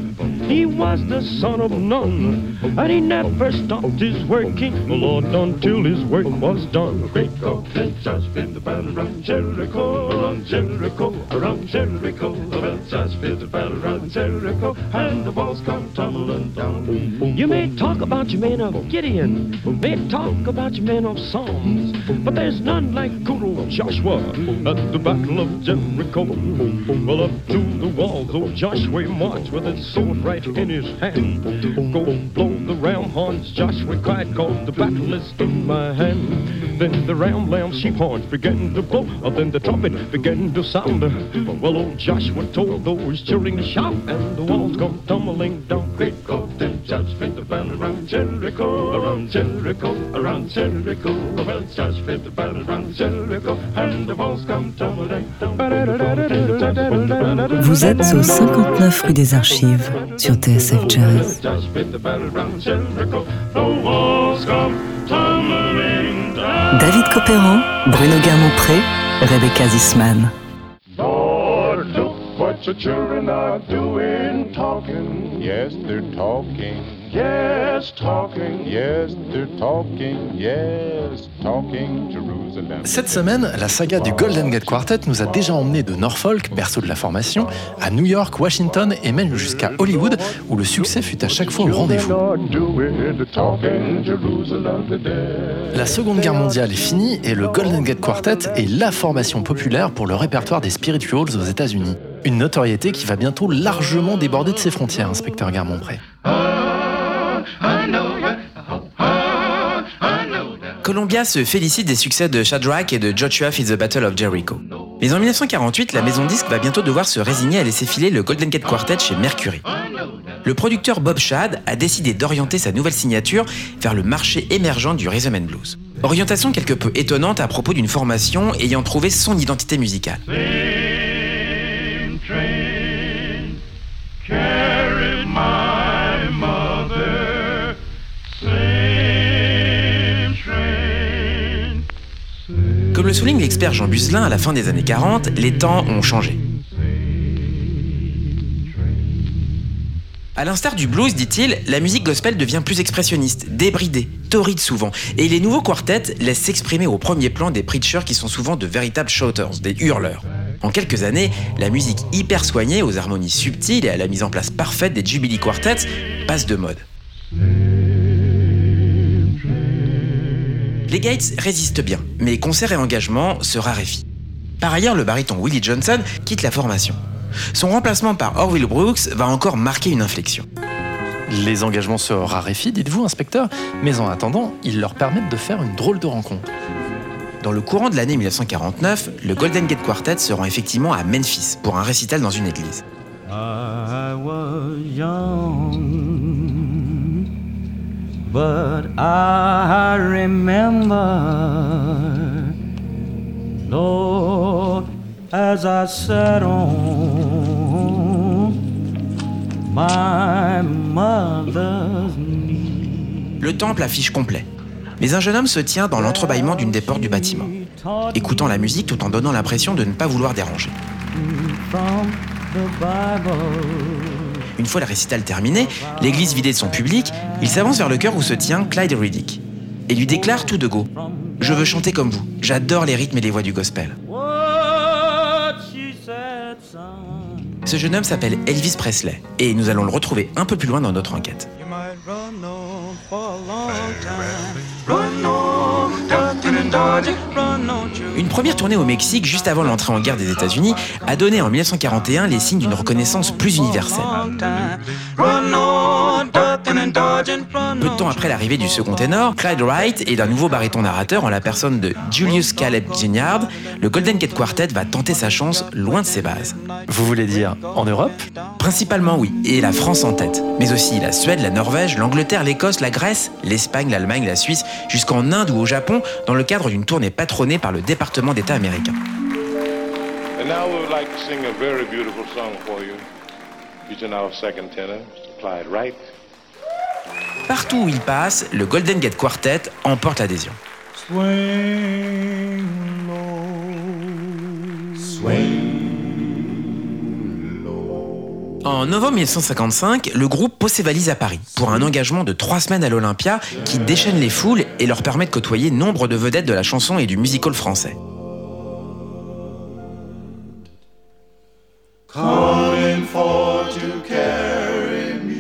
He was the son of none, and he never stopped his working, the Lord, until his work was done. Great God, then Josh fit the bat around Jericho, around Jericho, around Jericho. Well, Josh fit the bat around Jericho, and the walls come tumbling down. You may talk about your men of Gideon, may talk about your men of Psalms, but there's none like good old Joshua At the battle of Jericho, well up to the walls, Joshua marched with his sword right in his hand. Go blow the ram horns, Joshua cried, cause the battle is in my hand. Then the ram lamb sheep horns began to blow, uh, then the trumpet began to sound. Well, old Joshua told those children to shout, and the walls come tumbling down. Great God, then Joshua the battle around Jericho, around Jericho, around Jericho. Well, Joshua the battle 59 rue des Archives sur TSF Jazz. David Copéran, Bruno Guermont-Pré, Rebecca Zisman. What your children are doing, talking. Yes, they're talking. Yes, talking. Yes, they're talking. Yes, talking Jerusalem. Cette semaine, la saga du Golden Gate Quartet nous a déjà emmenés de Norfolk, berceau de la formation, à New York, Washington et même jusqu'à Hollywood, où le succès fut à chaque fois au rendez-vous. La Seconde Guerre mondiale est finie et le Golden Gate Quartet est la formation populaire pour le répertoire des spirituals aux États-Unis. Une notoriété qui va bientôt largement déborder de ses frontières, inspecteur Guermont-Pré. Columbia se félicite des succès de Shadrach et de Joshua Fit the Battle of Jericho. Mais en 1948, la maison disque va bientôt devoir se résigner à laisser filer le Golden Gate Quartet chez Mercury. Le producteur Bob Shad a décidé d'orienter sa nouvelle signature vers le marché émergent du rhythm and blues. Orientation quelque peu étonnante à propos d'une formation ayant trouvé son identité musicale. Souligne l'expert Jean Buzelin à la fin des années 40, les temps ont changé. À l'instar du blues, dit-il, la musique gospel devient plus expressionniste, débridée, torride souvent, et les nouveaux quartets laissent s'exprimer au premier plan des preachers qui sont souvent de véritables shouters, des hurleurs. En quelques années, la musique hyper soignée, aux harmonies subtiles et à la mise en place parfaite des Jubilee Quartets passe de mode. Les Gates résistent bien, mais concert et engagement se raréfient. Par ailleurs, le baryton Willie Johnson quitte la formation. Son remplacement par Orville Brooks va encore marquer une inflexion. Les engagements se raréfient, dites-vous, inspecteur, mais en attendant, ils leur permettent de faire une drôle de rencontre. Dans le courant de l'année 1949, le Golden Gate Quartet se rend effectivement à Memphis pour un récital dans une église. I was young, but I remember, Lord, as I sat on my mother's knee. Le temple affiche complet. Mais un jeune homme se tient dans l'entrebâillement d'une des portes du bâtiment, écoutant la musique tout en donnant l'impression de ne pas vouloir déranger. From the Bible. Une fois le récital terminé, l'église vidée de son public, il s'avance vers le chœur où se tient Clyde Riddick et lui déclare tout de go Je veux chanter comme vous, j'adore les rythmes et les voix du gospel. Ce jeune homme s'appelle Elvis Presley et nous allons le retrouver un peu plus loin dans notre enquête. Une première tournée au Mexique juste avant l'entrée en guerre des États-Unis a donné en 1941 les signes d'une reconnaissance plus universelle. Peu de temps après l'arrivée du second ténor, Clyde Wright et d'un nouveau baryton narrateur en la personne de Julius Caleb Ginyard, le Golden Gate Quartet va tenter sa chance loin de ses bases. Vous voulez dire en Europe? Principalement oui, et la France en tête, mais aussi la Suède, la Norvège, l'Angleterre, l'Écosse, la Grèce, l'Espagne, l'Allemagne, la Suisse, jusqu'en Inde ou au Japon, dans le cadre d'une tournée patronnée par le département d'État américain. And now we would like to sing a very beautiful song for you, featuring our second tenor, Mr. Clyde Wright. Partout où il passe, le Golden Gate Quartet emporte l'adhésion. Swing low. En novembre 1955, le groupe pose ses valises à Paris pour un engagement de trois semaines à l'Olympia qui déchaîne les foules et leur permet de côtoyer nombre de vedettes de la chanson et du musical français.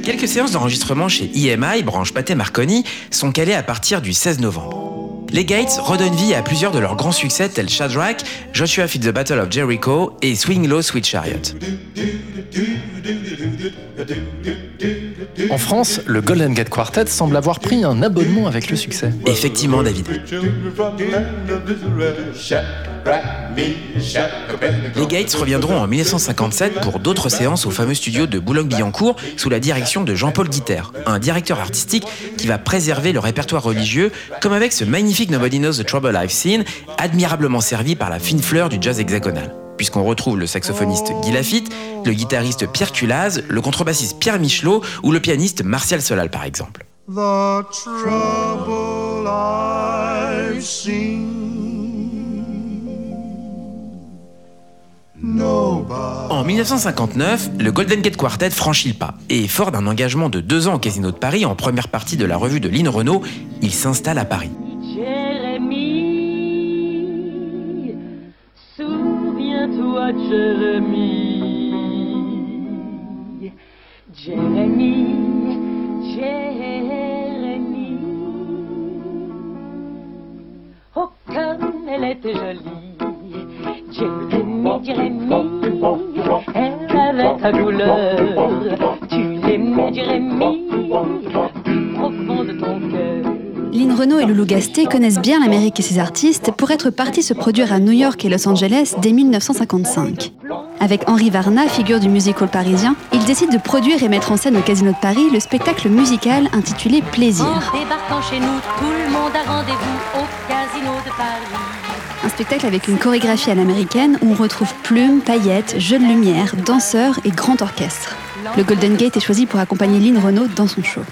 Quelques séances d'enregistrement chez EMI, branche Pathé Marconi, sont calées à partir du 16 novembre. Les Gates redonnent vie à plusieurs de leurs grands succès tels Shadrach, Joshua Fit the Battle of Jericho et Swing Low Sweet Chariot. En France, le Golden Gate Quartet semble avoir pris un abonnement avec le succès. Effectivement, David. Les Gates reviendront en 1957 pour d'autres séances au fameux studio de Boulogne-Billancourt sous la direction de Jean-Paul Guiter, un directeur artistique qui va préserver le répertoire religieux, comme avec ce magnifique Nobody Knows the Trouble I've Seen, admirablement servi par la fine fleur du jazz hexagonal. Puisqu'on retrouve le saxophoniste Guy Lafitte, le guitariste Pierre Culaz, le contrebassiste Pierre Michelot ou le pianiste Martial Solal par exemple. The trouble I've seen. En 1959, le Golden Gate Quartet franchit le pas et fort d'un engagement de deux ans au Casino de Paris en première partie de la revue de Lynn Renault, il s'installe à Paris. Jérémie, souviens-toi, était jolie. Jérémie, Jérémie, elle avait ta couleur. Tu l'aimais, Jérémie, du profond de ton cœur. Lynn Renault et Loulou Gasté connaissent bien l'Amérique et ses artistes pour être partis se produire à New York et Los Angeles dès 1955. Avec Henri Varna, figure du musical parisien, ils décident de produire et mettre en scène au Casino de Paris le spectacle musical intitulé Plaisir. En débarquant chez nous, tout le monde a rendez-vous au Casino de Paris. Un spectacle avec une chorégraphie à l'américaine où on retrouve plumes, paillettes, jeux de lumière, danseurs et grand orchestre. Le Golden Gate est choisi pour accompagner Lynn Renault dans son show.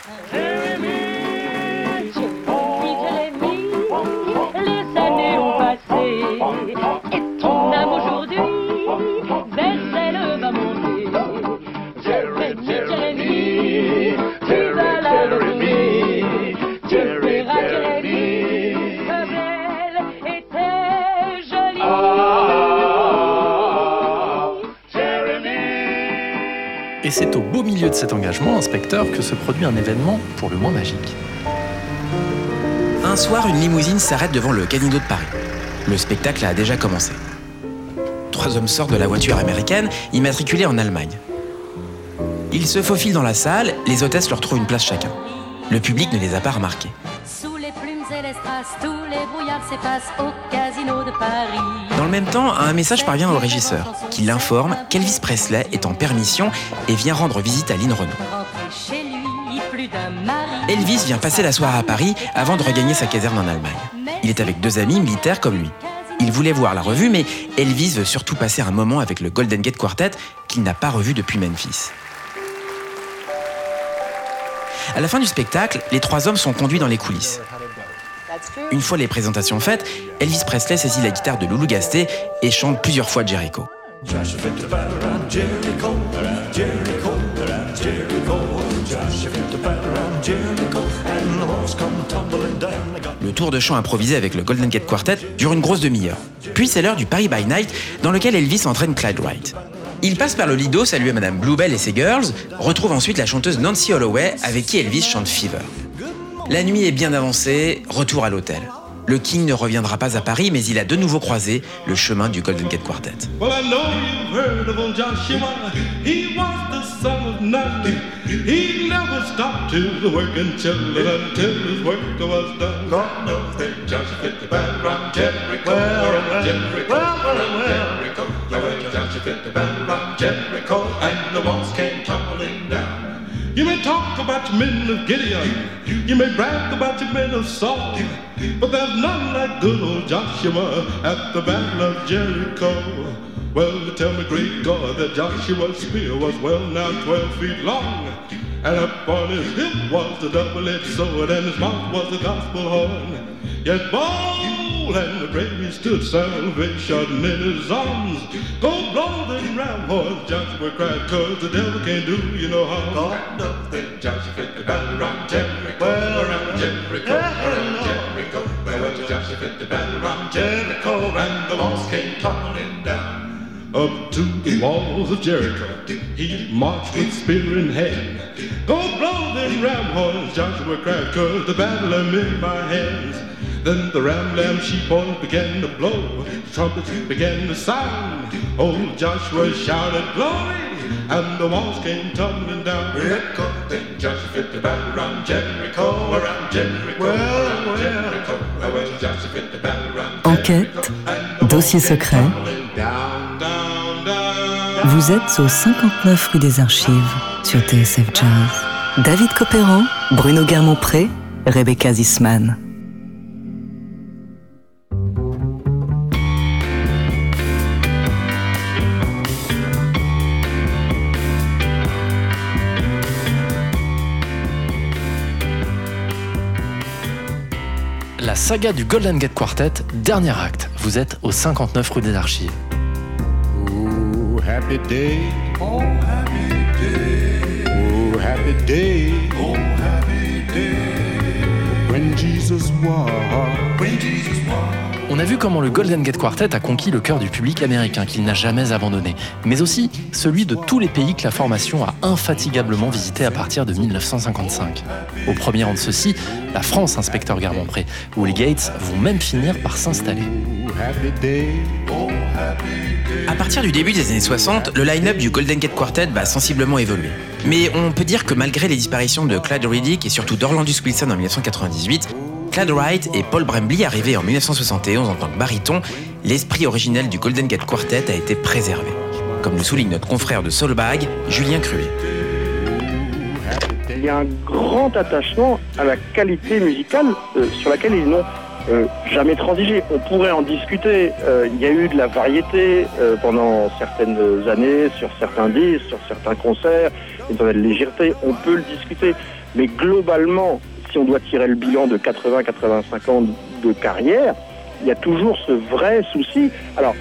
C'est au beau milieu de cet engagement, inspecteur, que se produit un événement pour le moins magique. Un soir, une limousine s'arrête devant le Casino de Paris. Le spectacle a déjà commencé. Trois hommes sortent de la voiture américaine, immatriculée en Allemagne. Ils se faufilent dans la salle, les hôtesses leur trouvent une place chacun. Le public ne les a pas remarqués. Sous les plumes et les strass, tous les brouillards s'effacent au casino de Paris. Dans le même temps, un message parvient au régisseur, qui l'informe qu'Elvis Presley est en permission et vient rendre visite à Lynn Renault. Elvis vient passer la soirée à Paris avant de regagner sa caserne en Allemagne. Il est avec deux amis militaires comme lui. Il voulait voir la revue, mais Elvis veut surtout passer un moment avec le Golden Gate Quartet qu'il n'a pas revu depuis Memphis. À la fin du spectacle, les trois hommes sont conduits dans les coulisses. Une fois les présentations faites, Elvis Presley saisit la guitare de Loulou Gasté et chante plusieurs fois Jericho. Le tour de chant improvisé avec le Golden Gate Quartet dure une grosse demi-heure. Puis c'est l'heure du Paris by Night dans lequel Elvis entraîne Clyde Wright. Il passe par le Lido, saluer Madame Bluebell et ses girls, retrouve ensuite la chanteuse Nancy Holloway avec qui Elvis chante Fever. La nuit est bien avancée, retour à l'hôtel. Le King ne reviendra pas à Paris, mais il a de nouveau croisé le chemin du Golden Gate Quartet. You may talk about your men of Gideon. You may brag about your men of Saul. But there's none like good old Joshua at the Battle of Jericho. Well, tell me, great God, that Joshua's spear was well now 12 feet long. And up on his hip was the double-edged sword, and his mouth was the gospel horn. Yet and brave he stood, salvation in his arms. Go blow them ram horns, Joshua cried, cause the devil can't do you no harm. God knows that Joshua fit the battle around Jericho, around Jericho, around Jericho. Well, Joshua fit the battle around Jericho, and the walls came tumbling down. Up to the walls of Jericho, he marched with spear in hand. Go blow them ram horns, Joshua cried, cause the battle I'm in my hands. Then the ram lamb sheep horns began to blow, trumpets began to sound. Old Joshua shouted glory, and the walls came tumbling down. Jericho, then Joshua fit the battle around Jericho, around Jericho, around Jericho. Well, Joshua fit the battle around Enquête, dossier secret. Vous êtes au 59 rue des Archives sur TSF Jazz. David Copéran, Bruno Guermont-Pré, Rebecca Zisman. Saga du Golden Gate Quartet, dernier acte. Vous êtes au 59 rue des Archives. Oh, happy day. Oh, happy day. Oh, happy day. Oh, happy day. When Jesus was. When Jesus was. On a vu comment le Golden Gate Quartet a conquis le cœur du public américain qu'il n'a jamais abandonné, mais aussi celui de tous les pays que la formation a infatigablement visité à partir de 1955. Au premier rang de ceux-ci, la France, inspecteur Guermont-Pré, où les Gates vont même finir par s'installer. À partir du début des années 60, le line-up du Golden Gate Quartet va sensiblement évoluer. Mais on peut dire que malgré les disparitions de Clyde Riddick et surtout d'Orlandus Wilson en 1998, Clyde Wright et Paul Brembley arrivés en 1971 en tant que baryton, l'esprit originel du Golden Gate Quartet a été préservé. Comme le souligne notre confrère de Soulbag, Julien Cruet. Il y a un grand attachement à la qualité musicale euh, sur laquelle ils n'ont euh, jamais transigé. On pourrait en discuter. Euh, il y a eu de la variété pendant certaines années, sur certains disques, sur certains concerts, une certaine légèreté. On peut le discuter. Mais globalement, si on doit tirer le bilan de 80-85 ans de carrière, il y a toujours ce vrai souci. Alors,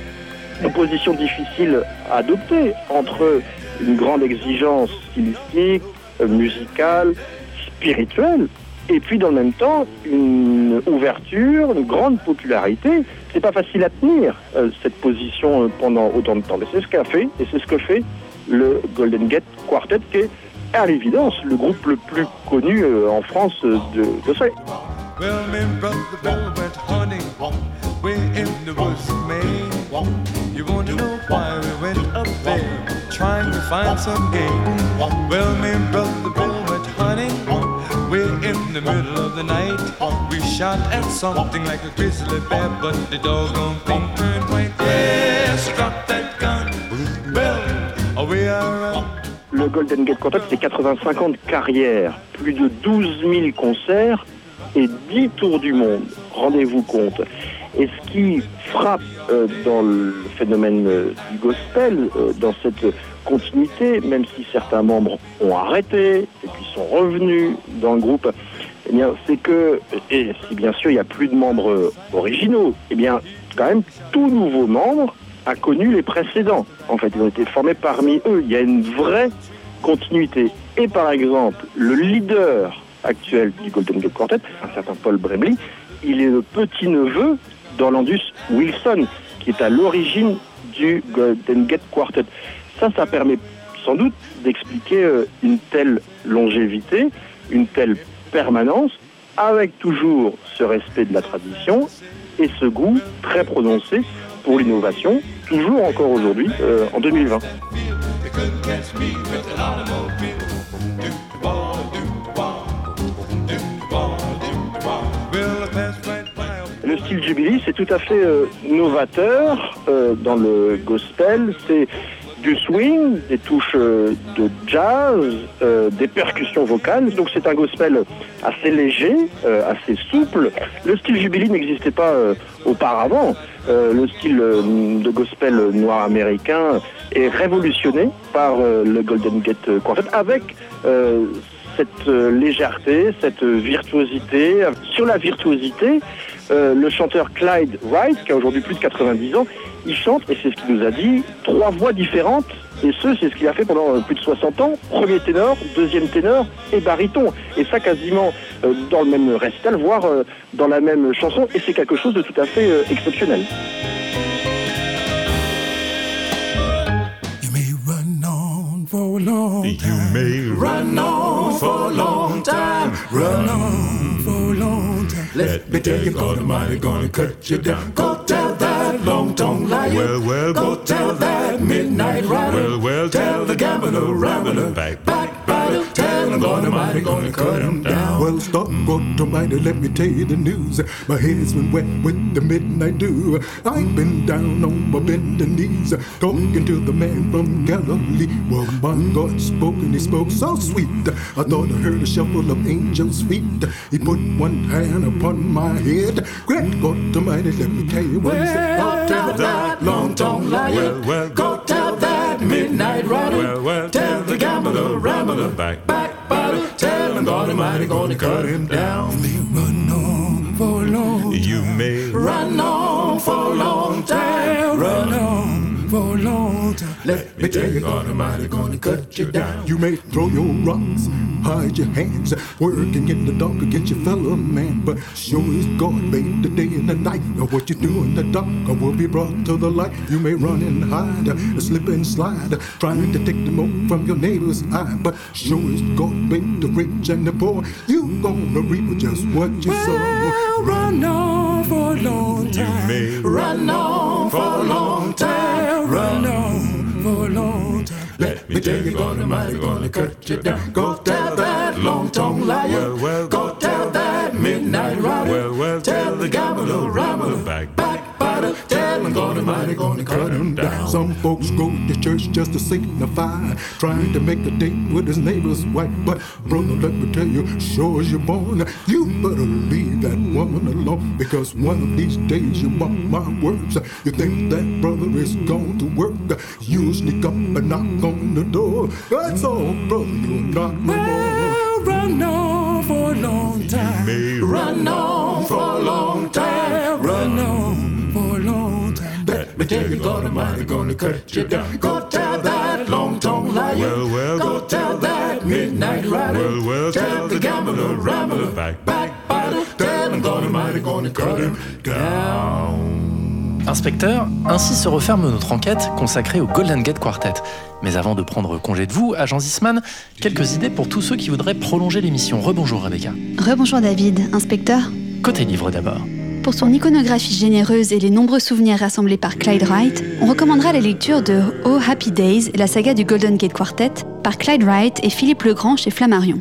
une position difficile à adopter entre une grande exigence stylistique, musicale, spirituelle, et puis dans le même temps une ouverture, une grande popularité. C'est pas facile à tenir euh, cette position pendant autant de temps, mais c'est ce qu'a fait et c'est ce que fait le Golden Gate Quartet, qui est à l'évidence le groupe le plus connu euh, en France euh, de, de ce. Well, me brother went hunting. We're in the woods of Maine. You want to know why we went up there, trying to find some game? Well, me brother went hunting. We're in the middle of the night. We shot at something like a grizzly bear, but the doggone thing turned white. Yes, drop that gun. Bill, we are. Le Golden Gate Quartet, c'est 85 ans de carrière, plus de 12 000 concerts et 10 tours du monde. Rendez-vous compte. Et ce qui frappe euh, dans le phénomène euh, du gospel, euh, dans cette continuité, même si certains membres ont arrêté et puis sont revenus dans le groupe, eh bien, c'est que, et si bien sûr il n'y a plus de membres originaux, eh bien, quand même, tout nouveau membre a connu les précédents. En fait, ils ont été formés parmi eux. Il y a une vraie continuité. Et par exemple, le leader actuel du Golden Gate Quartet, un certain Paul Bremley, il est le petit-neveu d'Orlandus Wilson, qui est à l'origine du Golden Gate Quartet. Ça, ça permet sans doute d'expliquer euh, une telle longévité, une telle permanence, avec toujours ce respect de la tradition et ce goût très prononcé pour l'innovation, toujours encore aujourd'hui, euh, en 2020. Le style Jubilee, c'est tout à fait euh, novateur euh, dans le gospel. C'est du swing, des touches euh, de jazz, euh, des percussions vocales. Donc c'est un gospel assez léger, euh, assez souple. Le style Jubilee n'existait pas auparavant. Le style de gospel noir américain est révolutionné par le Golden Gate Quartet avec cette légèreté, cette virtuosité. Sur la virtuosité, le chanteur Clyde Wright, qui a aujourd'hui plus de 90 ans, il chante, et c'est ce qu'il nous a dit, trois voix différentes. Et ce, c'est ce qu'il a fait pendant euh, plus de 60 ans. Premier ténor, deuxième ténor et baryton. Et ça quasiment euh, dans le même récital, voire euh, dans la même chanson. Et c'est quelque chose de tout à fait exceptionnel. For a long time. You may run on for a long time. Run on for a long time. Let me tell you, God Almighty gonna cut you down. Go tell that long tongue liar. Well, well, go tell that midnight rider. Well, well, tell the gambler, rambler, back, back, batter. Tell him God Almighty gonna cut him down. Well, stop, God mm. Almighty, let me tell you the news. My head's been wet with the midnight dew. I've been down on my bending knees, talking to the man from Galilee. Well, my God spoke and he spoke so sweet. I thought I heard a shuffle of angels' feet. He put one hand upon my head. Great God Almighty, let me tell you what he said. Go tell that long tongue liar. Well, well, go tell that midnight rider. Well, well, tell the gambler, rambler, back, back, batter. Tell him God Almighty gonna cut him down. You may run on for long You may run on for a long time. For a long time. Let me tell you, God Almighty gonna cut you down. You may throw your rocks, hide your hands, working in the dark against your fellow man. But sure as God made the day and the night, or what you do in the dark will be brought to the light. You may run and hide, slip and slide, trying to take the mote from your neighbor's eye. But sure as God made the rich and the poor, you gonna reap just what you sow. Run on for a long time. You may run on for a long time. Run on for a long time. Let me tell you, God Almighty gonna cut you down. Go tell that long tongue liar. Go tell that midnight rider. Well, well, tell the gambler, rambler, back, back, batter. Tell God Almighty gonna cut him down. Some folks go to church just to signify, trying to make a date with his neighbor's wife. But brother, let me tell you, sure as you're born, you better leave that woman alone because one of these days you mark my words. You think that brother is gone to work, you sneak up and knock on the door. That's all, brother, you're not no more. Run on for a long time. Run on for a long time. Run on for a long time. Let me tell you, God Almighty gonna cut you down. Go tell that long tongue liar. Well, well, go tell that midnight rider. Well, well, tell the gambler, rambler, back, back, batter. Tell him God Almighty gonna cut him down. Inspecteur, ainsi se referme notre enquête consacrée au Golden Gate Quartet. Mais avant de prendre congé de vous, agent Zisman, quelques idées pour tous ceux qui voudraient prolonger l'émission. Rebonjour Rebecca. Rebonjour David, inspecteur. Côté livre d'abord. Pour son iconographie généreuse et les nombreux souvenirs rassemblés par Clyde Wright, on recommandera la lecture de Oh Happy Days la saga du Golden Gate Quartet par Clyde Wright et Philippe Legrand chez Flammarion.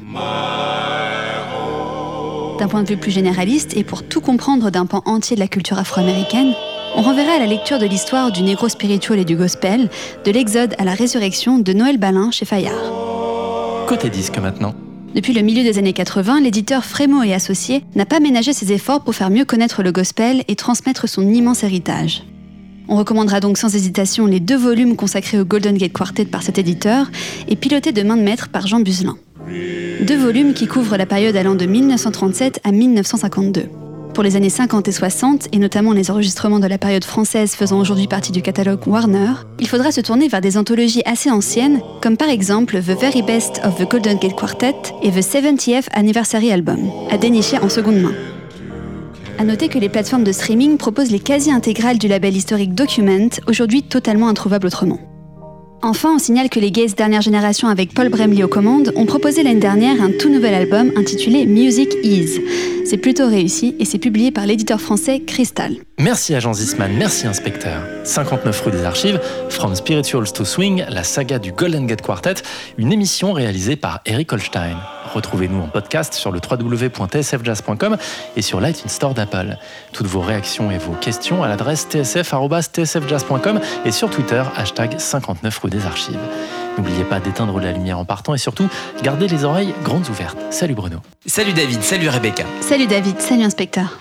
D'un point de vue plus généraliste et pour tout comprendre d'un pan entier de la culture afro-américaine, on renverra à la lecture de l'histoire du négro spirituel et du gospel, de l'exode à la résurrection de Noël Balin chez Fayard. Côté disque maintenant. Depuis le milieu des années 80, l'éditeur Frémo et Associés n'a pas ménagé ses efforts pour faire mieux connaître le gospel et transmettre son immense héritage. On recommandera donc sans hésitation les deux volumes consacrés au Golden Gate Quartet par cet éditeur et pilotés de main de maître par Jean Buzelin. Deux volumes qui couvrent la période allant de 1937 à 1952. Pour les années 50 et 60, et notamment les enregistrements de la période française faisant aujourd'hui partie du catalogue Warner, il faudra se tourner vers des anthologies assez anciennes, comme par exemple The Very Best of the Golden Gate Quartet et The 70th Anniversary Album, à dénicher en seconde main. À noter que les plateformes de streaming proposent les quasi-intégrales du label historique Document, aujourd'hui totalement introuvables autrement. Enfin, on signale que les Gays dernière génération avec Paul Bremley aux commandes ont proposé l'année dernière un tout nouvel album intitulé Music Is. C'est plutôt réussi et c'est publié par l'éditeur français Crystal. Merci agent Zisman, merci inspecteur. 59 rue des Archives, From Spirituals to Swing, la saga du Golden Gate Quartet, une émission réalisée par Eric Holstein. Retrouvez-nous en podcast sur le www.tsfjazz.com et sur l'iTunes Store d'Apple. Toutes vos réactions et vos questions à l'adresse tsf.tsfjazz.com et sur Twitter, hashtag 59 rue des Archives. N'oubliez pas d'éteindre la lumière en partant et surtout, gardez les oreilles grandes ouvertes. Salut Bruno. Salut David, salut Rebecca. Salut David, salut inspecteur.